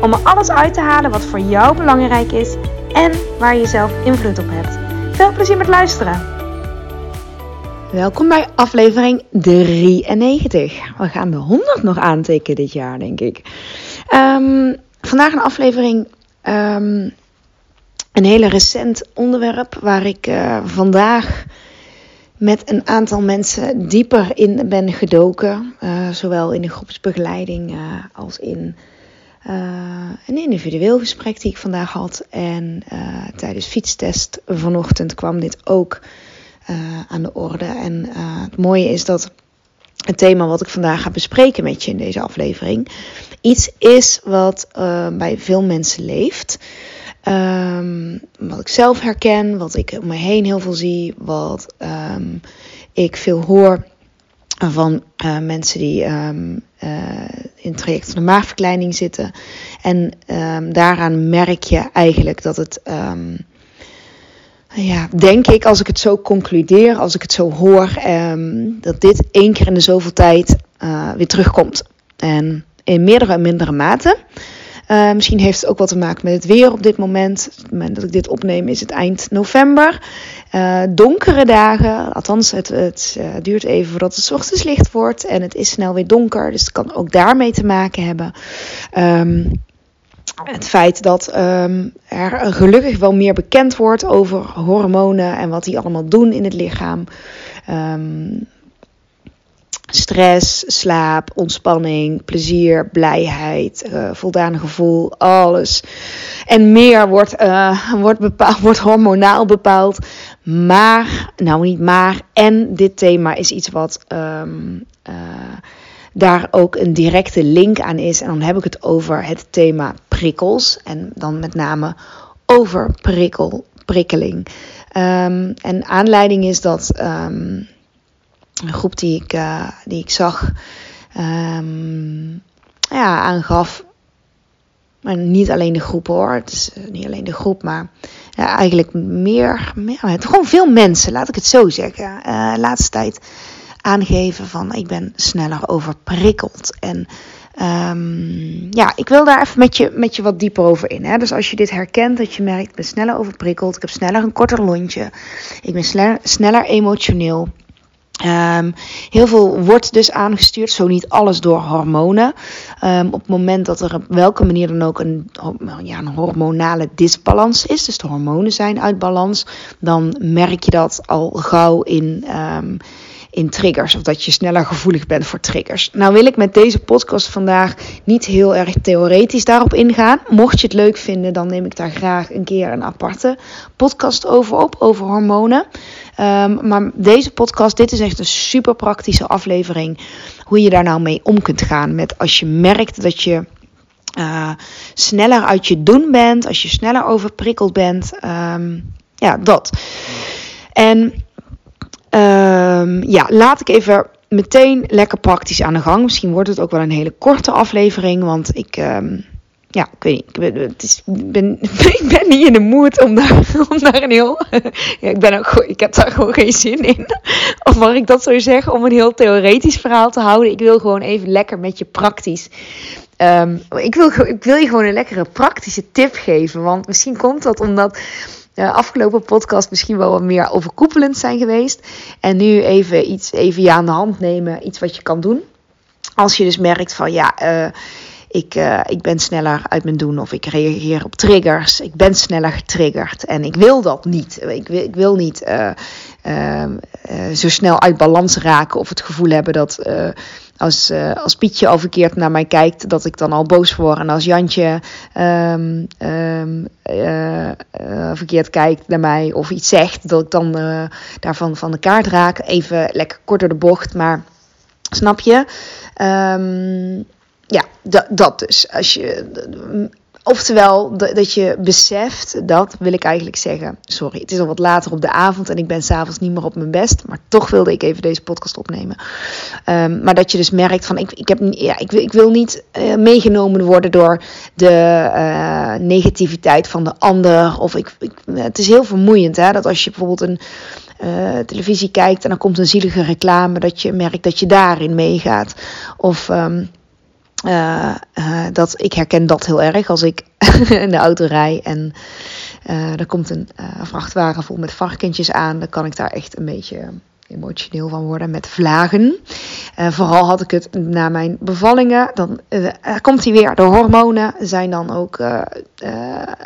om er alles uit te halen wat voor jou belangrijk is en waar je zelf invloed op hebt. Veel plezier met luisteren! Welkom bij aflevering 93. We gaan de 100 nog aantekenen dit jaar, denk ik. Um, vandaag een aflevering, um, een hele recent onderwerp waar ik uh, vandaag met een aantal mensen dieper in ben gedoken. Uh, zowel in de groepsbegeleiding uh, als in een individueel gesprek die ik vandaag had. En tijdens fietstest vanochtend kwam dit ook aan de orde. En het mooie is dat het thema wat ik vandaag ga bespreken met je in deze aflevering iets is wat uh, bij veel mensen leeft. Um, wat ik zelf herken, wat ik om me heen heel veel zie, wat um, ik veel hoor van uh, mensen die uh, in het traject van de maagverkleining zitten. En daaraan merk je eigenlijk dat het ja, denk ik, als ik het zo concludeer, als ik het zo hoor, um, dat dit één keer in de zoveel tijd uh, weer terugkomt. En in meerdere en mindere mate. Uh, misschien heeft het ook wat te maken met het weer op dit moment. Op het moment dat ik dit opneem is het eind november. Uh, donkere dagen, althans het, het uh, duurt even voordat het ochtends licht wordt. En het is snel weer donker, dus het kan ook daarmee te maken hebben. Um, het feit dat um, er gelukkig wel meer bekend wordt over hormonen en wat die allemaal doen in het lichaam. Um, stress, slaap, ontspanning, plezier, blijheid, uh, voldaan gevoel, alles. En meer wordt, uh, wordt, bepaald, wordt hormonaal bepaald. Maar, nou niet maar, en dit thema is iets wat um, uh, daar ook een directe link aan is. En dan heb ik het over het thema prikkels. En dan met name over prikkel, prikkeling. Um, en aanleiding is dat um, een groep die ik, uh, die ik zag um, ja, aangaf. Maar niet alleen de groep hoor. Het is niet alleen de groep, maar eigenlijk meer, meer. Gewoon veel mensen, laat ik het zo zeggen. Uh, laatste tijd aangeven van ik ben sneller overprikkeld. En um, ja, ik wil daar even met je, met je wat dieper over in. Hè? Dus als je dit herkent, dat je merkt, ik ben sneller overprikkeld, ik heb sneller een korter lontje, ik ben sneller, sneller emotioneel. Um, heel veel wordt dus aangestuurd, zo niet alles door hormonen. Um, op het moment dat er op welke manier dan ook een, ja, een hormonale disbalans is, dus de hormonen zijn uit balans, dan merk je dat al gauw in. Um, in triggers of dat je sneller gevoelig bent voor triggers. Nou wil ik met deze podcast vandaag niet heel erg theoretisch daarop ingaan. Mocht je het leuk vinden, dan neem ik daar graag een keer een aparte podcast over op, over hormonen. Um, maar deze podcast, dit is echt een super praktische aflevering. Hoe je daar nou mee om kunt gaan met als je merkt dat je uh, sneller uit je doen bent, als je sneller overprikkeld bent. Um, ja, dat. En Um, ja, laat ik even meteen lekker praktisch aan de gang. Misschien wordt het ook wel een hele korte aflevering, want ik. Ja, ik weet niet. Ik ben, het is, ben, ik ben niet in de moed om daar, om daar een heel. ja, ik, ben ook, ik heb daar gewoon geen zin in. Of mag ik dat zo zeggen? Om een heel theoretisch verhaal te houden. Ik wil gewoon even lekker met je praktisch. Um, ik, wil, ik wil je gewoon een lekkere praktische tip geven. Want misschien komt dat omdat de afgelopen podcast misschien wel wat meer overkoepelend zijn geweest. En nu even iets even je aan de hand nemen, iets wat je kan doen. Als je dus merkt van ja, uh, ik, uh, ik ben sneller uit mijn doen of ik reageer op triggers. Ik ben sneller getriggerd en ik wil dat niet. Ik wil, ik wil niet uh, zo snel uit balans raken of het gevoel hebben dat als, als Pietje al verkeerd naar mij kijkt, dat ik dan al boos word. En als Jantje uh, uh, verkeerd kijkt naar mij of iets zegt, dat ik dan daarvan van de kaart raak. Even lekker kort door de bocht, maar snap je? Um, ja, dat dus. Als je, oftewel, dat je beseft, dat wil ik eigenlijk zeggen. Sorry, het is al wat later op de avond en ik ben s'avonds niet meer op mijn best. Maar toch wilde ik even deze podcast opnemen. Um, maar dat je dus merkt van, ik, ik, heb, ja, ik, wil, ik wil niet uh, meegenomen worden door de uh, negativiteit van de ander. Of ik, het is heel vermoeiend hè, dat als je bijvoorbeeld een uh, televisie kijkt en dan komt een zielige reclame, dat je merkt dat je daarin meegaat. Of um, uh, dat, ik herken dat heel erg als ik in de auto rij en er komt een vrachtwagen vol met varkentjes aan. Dan kan ik daar echt een beetje emotioneel van worden met vlagen. Uh, vooral had ik het na mijn bevallingen. Dan uh, komt hij weer. De hormonen zijn dan ook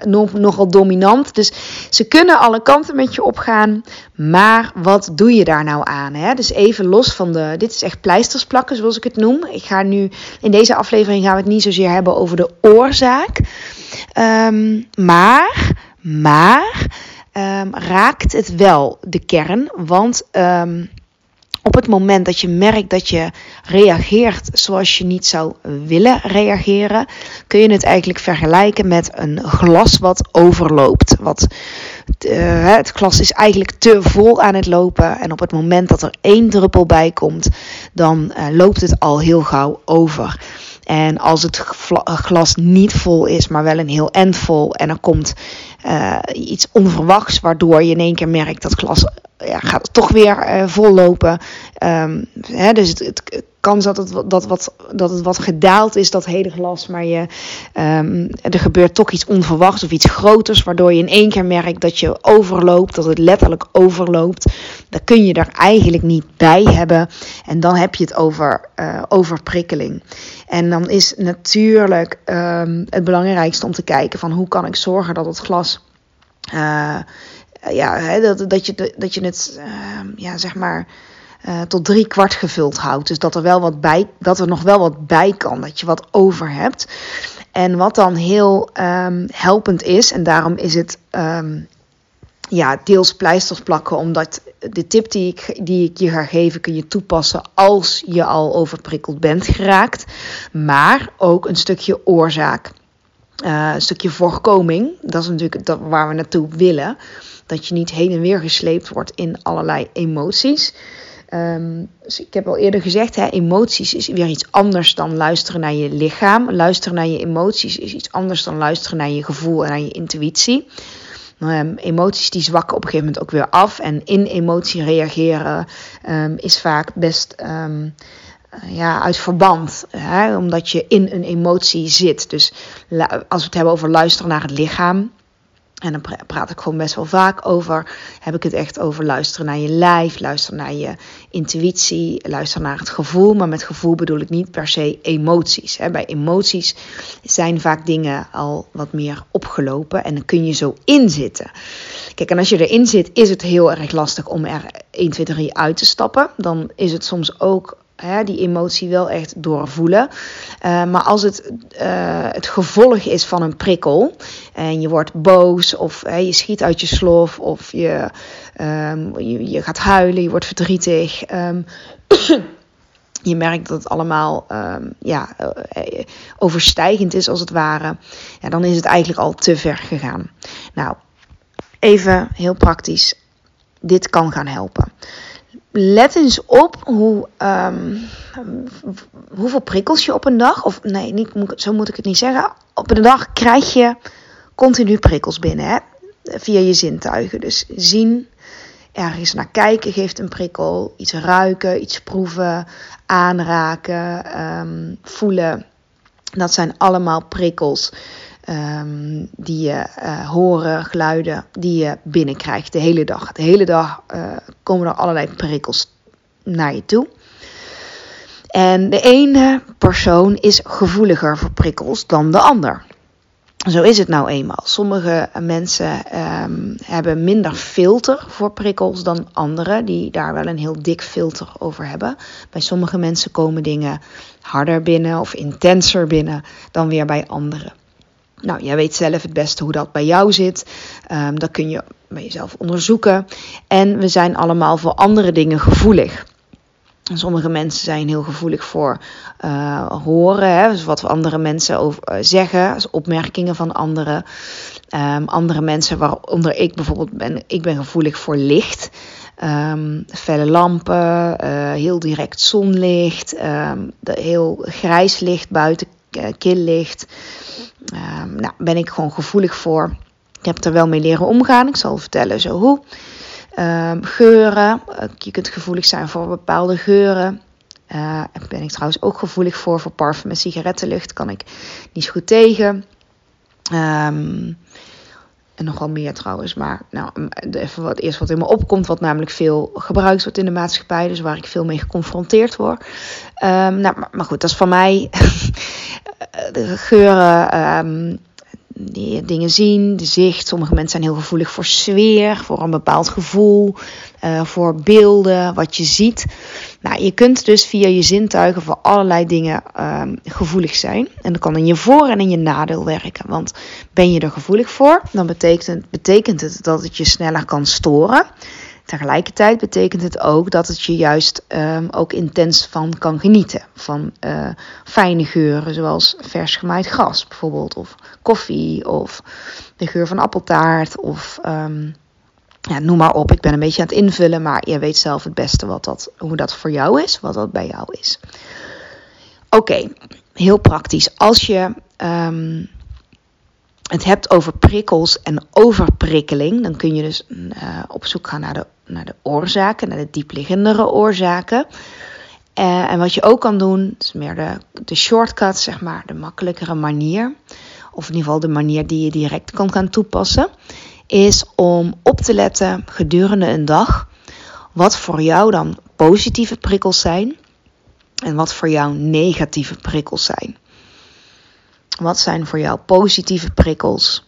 nog, nogal dominant. Dus ze kunnen alle kanten met je opgaan. Maar wat doe je daar nou aan? Hè? Dus even los van de. Dit is echt pleisters plakken, zoals ik het noem. Ik ga nu. In deze aflevering gaan we het niet zozeer hebben over de oorzaak. Um, maar. Maar um, raakt het wel de kern. Want um, op het moment dat je merkt dat je reageert zoals je niet zou willen reageren, kun je het eigenlijk vergelijken met een glas wat overloopt. Wat, uh, het glas is eigenlijk te vol aan het lopen en op het moment dat er één druppel bij komt, dan uh, loopt het al heel gauw over. En als het glas niet vol is, maar wel een heel end vol en er komt uh, iets onverwachts, waardoor je in één keer merkt dat glas ja, gaat toch weer uh, vollopen. Um, hè, dus het, het kans dat het, dat, wat, dat het wat gedaald is, dat hele glas, maar je, um, er gebeurt toch iets onverwachts of iets groters, waardoor je in één keer merkt dat je overloopt, dat het letterlijk overloopt. Dan kun je er eigenlijk niet bij hebben. En dan heb je het over uh, overprikkeling. En dan is natuurlijk um, het belangrijkste om te kijken van hoe kan ik zorgen dat het glas. Uh, ja, hè, dat, dat, je, dat je het, uh, ja, zeg maar, uh, tot drie kwart gevuld houdt. Dus dat er, wel wat bij, dat er nog wel wat bij kan, dat je wat over hebt. En wat dan heel um, helpend is, en daarom is het um, ja, deels pleisters plakken, omdat de tip die ik, die ik je ga geven kun je toepassen als je al overprikkeld bent geraakt. Maar ook een stukje oorzaak. Uh, een stukje voorkoming, dat is natuurlijk dat waar we naartoe willen. Dat je niet heen en weer gesleept wordt in allerlei emoties. Um, dus ik heb al eerder gezegd, hè, emoties is weer iets anders dan luisteren naar je lichaam. Luisteren naar je emoties is iets anders dan luisteren naar je gevoel en naar je intuïtie. Um, emoties die zwakken op een gegeven moment ook weer af. En in emotie reageren um, is vaak best ja, uit verband. Hè, omdat je in een emotie zit. Dus als we het hebben over luisteren naar het lichaam. En dan praat ik gewoon best wel vaak over. Heb ik het echt over luisteren naar je lijf, luisteren naar je intuïtie, luisteren naar het gevoel. Maar met gevoel bedoel ik niet per se emoties. Bij emoties zijn vaak dingen al wat meer opgelopen en dan kun je zo inzitten. Kijk, en als je erin zit, is het heel erg lastig om er 1, 2, 3 uit te stappen. Dan is het soms ook die emotie wel echt doorvoelen. Uh, maar als het uh, het gevolg is van een prikkel en je wordt boos of hè, je schiet uit je slof of je, um, je, gaat huilen, je wordt verdrietig. Um, je merkt dat het allemaal um, ja, uh, overstijgend is als het ware. Ja, dan is het eigenlijk al te ver gegaan. Nou, even heel praktisch. Dit kan gaan helpen let eens op hoe, um, hoeveel prikkels je op een dag, of nee, niet, zo moet ik het niet zeggen. Op een dag krijg je continu prikkels binnen, hè? via je zintuigen. Dus zien, ergens naar kijken geeft een prikkel, iets ruiken, iets proeven, aanraken, um, voelen. Dat zijn allemaal prikkels. Um, die je uh, horen, geluiden die je binnenkrijgt de hele dag. De hele dag uh, komen er allerlei prikkels naar je toe. En de ene persoon is gevoeliger voor prikkels dan de ander. Zo is het nou eenmaal. Sommige mensen um, hebben minder filter voor prikkels dan anderen, die daar wel een heel dik filter over hebben. Bij sommige mensen komen dingen harder binnen of intenser binnen dan weer bij anderen. Nou, jij weet zelf het beste hoe dat bij jou zit. Um, dat kun je bij jezelf onderzoeken. En we zijn allemaal voor andere dingen gevoelig. Sommige mensen zijn heel gevoelig voor uh, horen, hè, dus wat andere mensen over, uh, zeggen, dus opmerkingen van anderen. Um, andere mensen, waaronder ik bijvoorbeeld ben, ik ben gevoelig voor licht. Um, felle lampen, uh, heel direct zonlicht, de heel grijs licht buiten, kil licht. nou, ben ik gewoon gevoelig voor. Ik heb er wel mee leren omgaan. Ik zal vertellen zo hoe. Um, geuren. Je kunt gevoelig zijn voor bepaalde geuren. Uh, ben ik trouwens ook gevoelig voor. Voor parfum en sigarettenlucht kan ik niet goed tegen. Um, en nogal meer trouwens. Maar nou, even wat eerst wat in me opkomt. Wat namelijk veel gebruikt wordt in de maatschappij. Dus waar ik veel mee geconfronteerd word. Nou, maar, goed, dat is van mij. de geuren die dingen zien, de zicht. Sommige mensen zijn heel gevoelig voor sfeer, voor een bepaald gevoel, uh, voor beelden, wat je ziet. Nou, je kunt dus via je zintuigen voor allerlei dingen um, gevoelig zijn. En dat kan in je voor- en in je nadeel werken. Want ben je er gevoelig voor, dan betekent, betekent het dat het je sneller kan storen. Tegelijkertijd betekent het ook dat het je juist um, ook intens van kan genieten. Van uh, fijne geuren, zoals vers gemaaid gras bijvoorbeeld, of koffie, of de geur van appeltaart, of um, ja, noem maar op. Ik ben een beetje aan het invullen, maar je weet zelf het beste wat dat, hoe dat voor jou is, wat dat bij jou is. Oké, heel praktisch. Als je um, het hebt over prikkels en overprikkeling, dan kun je dus uh, op zoek gaan naar de, naar de oorzaken, naar de diepliggende oorzaken. Uh, en wat je ook kan doen, is meer de, de shortcut, zeg maar, de makkelijkere manier. Of in ieder geval de manier die je direct kan gaan toepassen. Is om op te letten gedurende een dag wat voor jou dan positieve prikkels zijn. En wat voor jou negatieve prikkels zijn. Wat zijn voor jou positieve prikkels?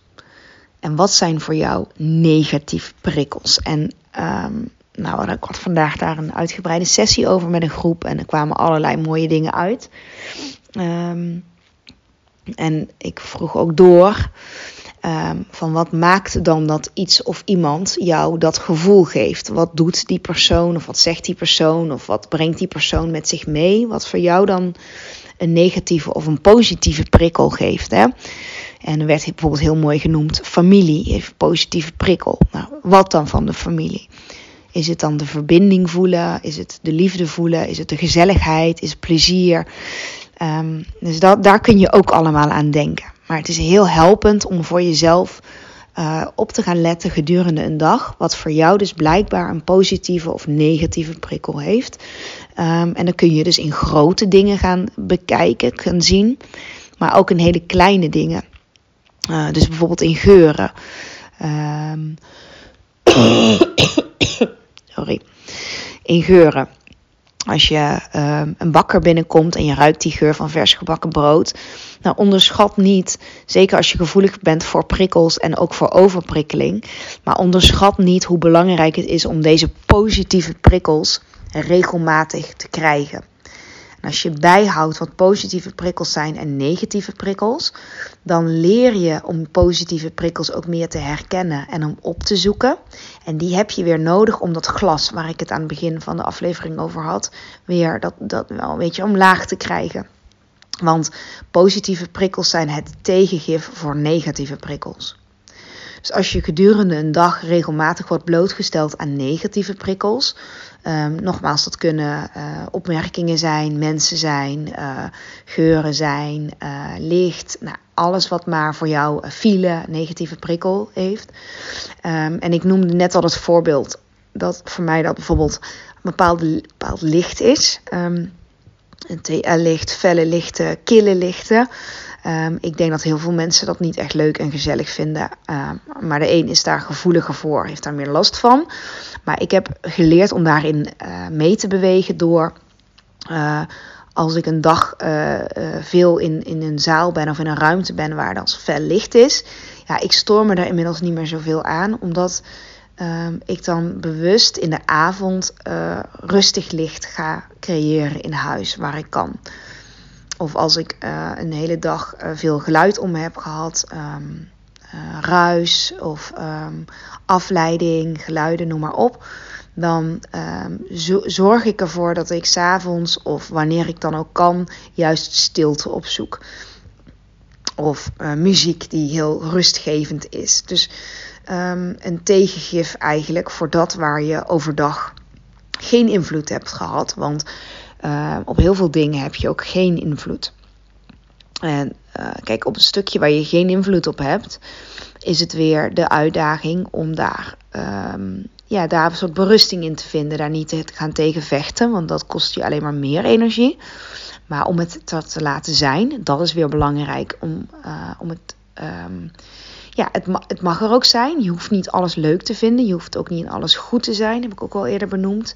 En wat zijn voor jou negatieve prikkels? En um, nou, ik had vandaag daar een uitgebreide sessie over met een groep. En er kwamen allerlei mooie dingen uit. Um, en ik vroeg ook door. Um, van wat maakt dan dat iets of iemand jou dat gevoel geeft? Wat doet die persoon of wat zegt die persoon of wat brengt die persoon met zich mee? Wat voor jou dan een negatieve of een positieve prikkel geeft. Hè? En er werd bijvoorbeeld heel mooi genoemd: familie heeft positieve prikkel. Nou, wat dan van de familie? Is het dan de verbinding voelen? Is het de liefde voelen? Is het de gezelligheid? Is het plezier? Um, dus dat, daar kun je ook allemaal aan denken. Maar het is heel helpend om voor jezelf uh, op te gaan letten gedurende een dag. Wat voor jou dus blijkbaar een positieve of negatieve prikkel heeft. Um, en dan kun je dus in grote dingen gaan bekijken, gaan zien. Maar ook in hele kleine dingen. Uh, dus bijvoorbeeld in geuren. Um, sorry. In geuren. Als je um, een bakker binnenkomt en je ruikt die geur van vers gebakken brood. Nou, onderschat niet, zeker als je gevoelig bent voor prikkels en ook voor overprikkeling. Maar onderschat niet hoe belangrijk het is om deze positieve prikkels regelmatig te krijgen. En als je bijhoudt wat positieve prikkels zijn en negatieve prikkels, dan leer je om positieve prikkels ook meer te herkennen en om op te zoeken. En die heb je weer nodig om dat glas, waar ik het aan het begin van de aflevering over had, weer dat, dat wel een beetje omlaag te krijgen. Want positieve prikkels zijn het tegengif voor negatieve prikkels. Dus als je gedurende een dag regelmatig wordt blootgesteld aan negatieve prikkels, um, nogmaals, dat kunnen uh, opmerkingen zijn, mensen zijn, uh, geuren zijn, uh, licht, nou, alles wat maar voor jou file, negatieve prikkel heeft. Um, en ik noemde net al het voorbeeld dat voor mij dat bijvoorbeeld een bepaald, bepaald licht is. Um, een TL-licht, felle lichten, kille lichten. Um, ik denk dat heel veel mensen dat niet echt leuk en gezellig vinden. Um, maar de een is daar gevoeliger voor, heeft daar meer last van. Maar ik heb geleerd om daarin uh, mee te bewegen door. Uh, als ik een dag veel in, in een zaal ben of in een ruimte ben waar dat fel licht is. Ja, ik stoor me daar inmiddels niet meer zoveel aan. Omdat um, ik dan bewust in de avond rustig licht ga creëren in huis waar ik kan. Of als ik uh, een hele dag uh, veel geluid om me heb gehad, um, ruis of ehm, afleiding, geluiden, noem maar op. Dan ehm, zorg ik ervoor dat ik s'avonds of wanneer ik dan ook kan, juist stilte opzoek. Of muziek die heel rustgevend is. Dus um, een tegengif eigenlijk voor dat waar je overdag geen invloed hebt gehad. Want uh, op heel veel dingen heb je ook geen invloed. En uh, kijk, op een stukje waar je geen invloed op hebt, is het weer de uitdaging om daar, um, ja, daar een soort berusting in te vinden. Daar niet te gaan tegen vechten, want dat kost je alleen maar meer energie. Maar om het te, laten zijn, dat is weer belangrijk. Om, uh, om het, um, ja, het, het mag er ook zijn. Je hoeft niet alles leuk te vinden. Je hoeft ook niet in alles goed te zijn. heb ik ook al eerder benoemd.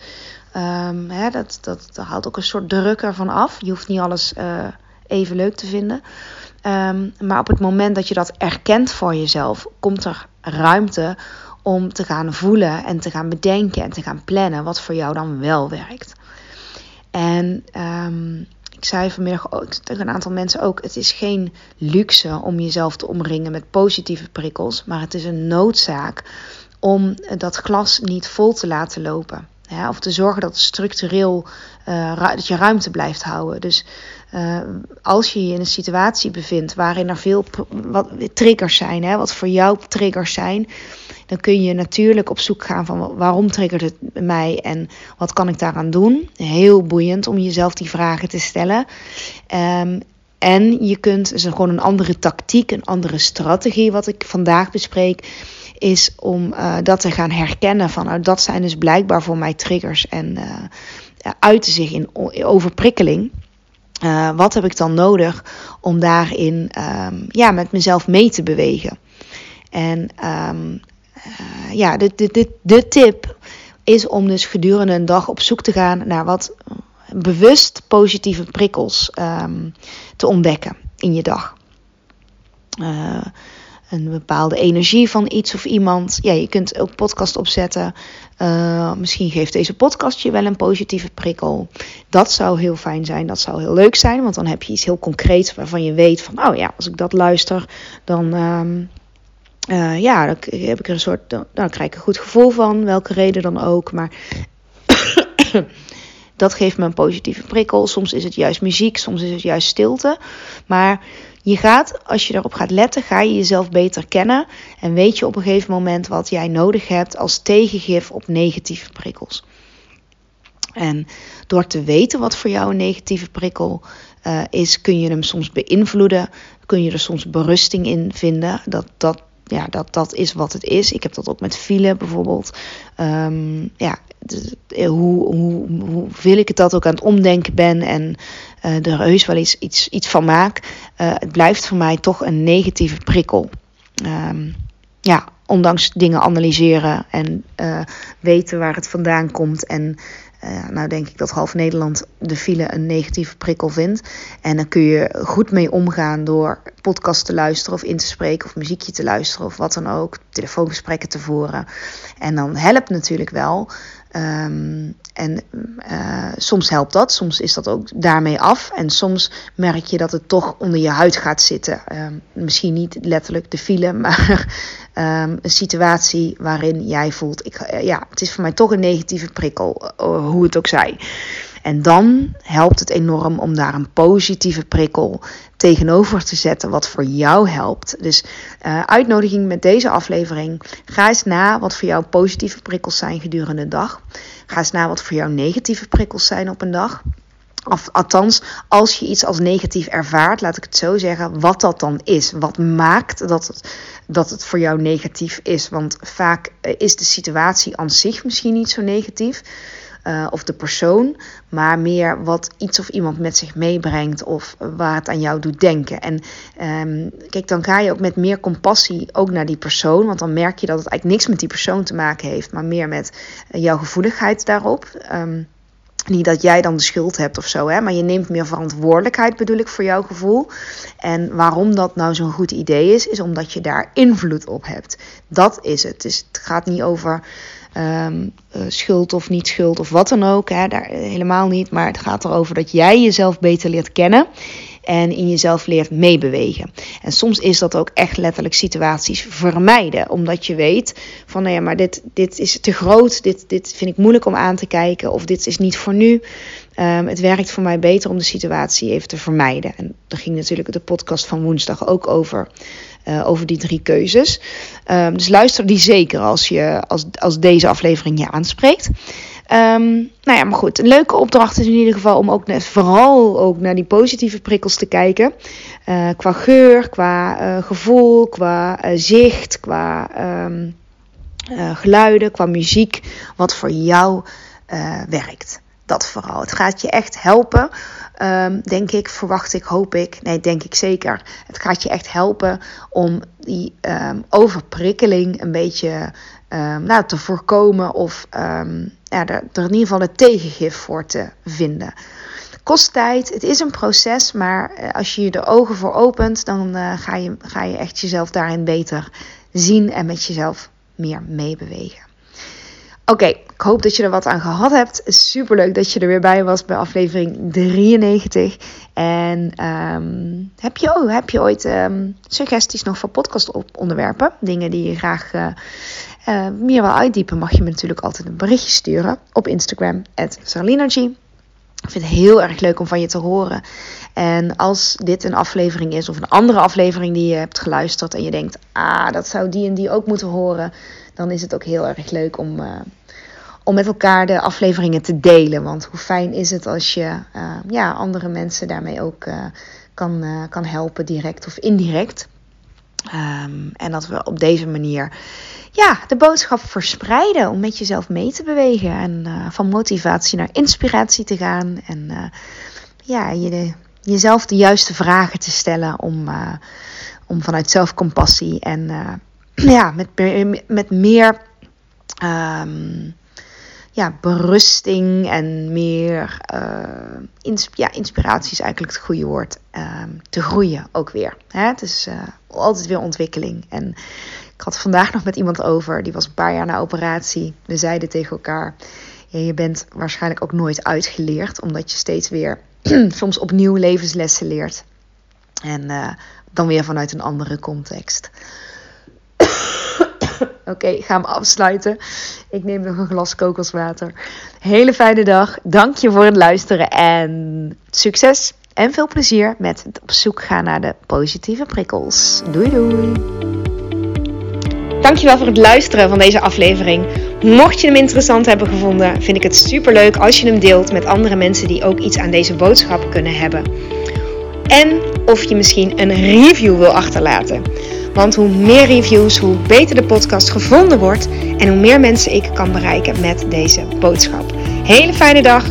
Um, hè, dat, dat, haalt ook een soort druk ervan af. Je hoeft niet alles uh, even leuk te vinden. Um, maar op het moment dat je dat erkent voor jezelf, komt er ruimte om te gaan voelen en te gaan bedenken en te gaan plannen wat voor jou dan wel werkt. En um, ik zei vanmiddag ook tegen een aantal mensen ook: het is geen luxe om jezelf te omringen met positieve prikkels, maar het is een noodzaak om dat glas niet vol te laten lopen. Of te zorgen dat structureel uh, dat je ruimte blijft houden. Dus uh, als je je in een situatie bevindt waarin er veel wat, triggers zijn, hè, wat voor jou triggers zijn, dan kun je natuurlijk op zoek gaan van waarom triggert het mij en wat kan ik daaraan doen. Heel boeiend om jezelf die vragen te stellen. Um, en je kunt, is gewoon een andere tactiek, een andere strategie wat ik vandaag bespreek is om uh, dat te gaan herkennen van nou, dat zijn dus blijkbaar voor mij triggers en uh, uiten zich in overprikkeling. Wat heb ik dan nodig om daarin um, ja, met mezelf mee te bewegen? En um, ja, de, de, de, de tip is om dus gedurende een dag op zoek te gaan naar wat bewust positieve prikkels um, te ontdekken in je dag. Uh, een bepaalde energie van iets of iemand. Ja, je kunt ook podcast opzetten. Misschien geeft deze podcast je wel een positieve prikkel. Dat zou heel fijn zijn. Dat zou heel leuk zijn. Want dan heb je iets heel concreets waarvan je weet van... oh ja, als ik dat luister, dan... Uh, uh, ja, dan heb ik er een soort... Dan, krijg ik een goed gevoel van. Welke reden dan ook. Maar... dat geeft me een positieve prikkel. Soms is het juist muziek, soms is het juist stilte. Maar je gaat, als je erop gaat letten, ga je jezelf beter kennen. En weet je op een gegeven moment wat jij nodig hebt als tegengif op negatieve prikkels. En door te weten wat voor jou een negatieve prikkel uh, is, kun je hem soms beïnvloeden. Kun je er soms berusting in vinden. Dat, dat, ja, dat, dat is wat het is. Ik heb dat ook met file bijvoorbeeld. Um, ja, eh, hoe, hoe, hoeveel ik het dat ook aan het omdenken ben en uh, er heus wel iets, iets, iets van maak, uh, het blijft voor mij toch een negatieve prikkel. Um, ja, ondanks dingen analyseren en uh, weten waar het vandaan komt. En uh, nou denk ik dat half Nederland de file een negatieve prikkel vindt. En dan kun je goed mee omgaan door podcast te luisteren of in te spreken of muziekje te luisteren of wat dan ook. Telefoongesprekken te voeren. En dan helpt natuurlijk wel Um, en uh, soms helpt dat, soms is dat ook daarmee af. En soms merk je dat het toch onder je huid gaat zitten. Um, misschien niet letterlijk de file, maar um, een situatie waarin jij voelt: ik, uh, ja, het is voor mij toch een negatieve prikkel, uh, hoe het ook zij. En dan helpt het enorm om daar een positieve prikkel tegenover te zetten, wat voor jou helpt. Dus uh, uitnodiging met deze aflevering. Ga eens na wat voor jou positieve prikkels zijn gedurende de dag. Ga eens na wat voor jou negatieve prikkels zijn op een dag. Of althans, als je iets als negatief ervaart, laat ik het zo zeggen, wat dat dan is. Wat maakt dat het, dat het voor jou negatief is? Want vaak eh, is de situatie aan zich misschien niet zo negatief uh, of de persoon, maar meer wat iets of iemand met zich meebrengt of waar het aan jou doet denken. En um, kijk, dan ga je ook met meer compassie ook naar die persoon, want dan merk je dat het eigenlijk niks met die persoon te maken heeft, maar meer met uh, jouw gevoeligheid daarop. Um, niet dat jij dan de schuld hebt of zo, hè, maar je neemt meer verantwoordelijkheid, bedoel ik, voor jouw gevoel. En waarom dat nou zo'n goed idee is, is omdat je daar invloed op hebt. Dat is het. Dus het gaat niet over um, uh, schuld of niet schuld of wat dan ook. Hè, daar, helemaal niet. Maar het gaat erover dat jij jezelf beter leert kennen. En in jezelf leert meebewegen. En soms is dat ook echt letterlijk situaties vermijden, omdat je weet van nou ja, maar dit, dit is te groot, dit, dit vind ik moeilijk om aan te kijken of dit is niet voor nu. Um, het werkt voor mij beter om de situatie even te vermijden. En daar ging natuurlijk de podcast van woensdag ook over. Uh, over die drie keuzes. Um, dus luister die zeker als, je, als, als deze aflevering je aanspreekt. Um, nou ja, maar goed. Een leuke opdracht is in ieder geval om ook net, vooral ook naar die positieve prikkels te kijken. Uh, qua geur, qua uh, gevoel, qua zicht, qua geluiden, qua muziek. Wat voor jou werkt. Dat vooral. Het gaat je echt helpen. Um, denk ik, verwacht ik, hoop ik. Nee, denk ik zeker. Het gaat je echt helpen om die overprikkeling een beetje um, te voorkomen. Of ja, er, er, in ieder geval een tegengif voor te vinden. Kost tijd, het is een proces, maar eh, als je je de ogen voor opent, dan uh, ga, je, ga je echt jezelf daarin beter zien en met jezelf meer meebewegen. Oké, ik hoop dat je er wat aan gehad hebt. Super leuk dat je er weer bij was bij aflevering 93. En um, heb, je, oh, heb je ooit suggesties nog voor podcastonderwerpen? Dingen die je graag uh, uh, meer wil uitdiepen, mag je me natuurlijk altijd een berichtje sturen op Instagram, at Ik vind het heel erg leuk om van je te horen. En als dit een aflevering is of een andere aflevering die je hebt geluisterd en je denkt, ah, dat zou die en die ook moeten horen, dan is het ook heel erg leuk om, uh, om met elkaar de afleveringen te delen. Want hoe fijn is het als je uh, ja, andere mensen daarmee ook kan, kan helpen, direct of indirect. Um, en dat we op deze manier ja, de boodschap verspreiden om met jezelf mee te bewegen. En van motivatie naar inspiratie te gaan. En ja, je jezelf de juiste vragen te stellen om, om vanuit zelfcompassie en ja, met, met meer um, ja, berusting en meer ins ja, inspiratie is eigenlijk het goede woord. Um, te groeien ook weer. Hè? Het is uh, altijd weer ontwikkeling. En ik had vandaag nog met iemand over, die was een paar jaar na operatie. We zeiden tegen elkaar: ja, je bent waarschijnlijk ook nooit uitgeleerd, omdat je steeds weer soms opnieuw levenslessen leert. En uh, dan weer vanuit een andere context. Oké, okay, ga afsluiten. Ik neem nog een glas kokoswater. Hele fijne dag. Dank je voor het luisteren en succes en veel plezier met het op zoek gaan naar de positieve prikkels. Doei doei. Dankjewel voor het luisteren van deze aflevering. Mocht je hem interessant hebben gevonden, vind ik het super leuk als je hem deelt met andere mensen die ook iets aan deze boodschap kunnen hebben. En of je misschien een review wil achterlaten. Want hoe meer reviews, hoe beter de podcast gevonden wordt en hoe meer mensen ik kan bereiken met deze boodschap. Hele fijne dag.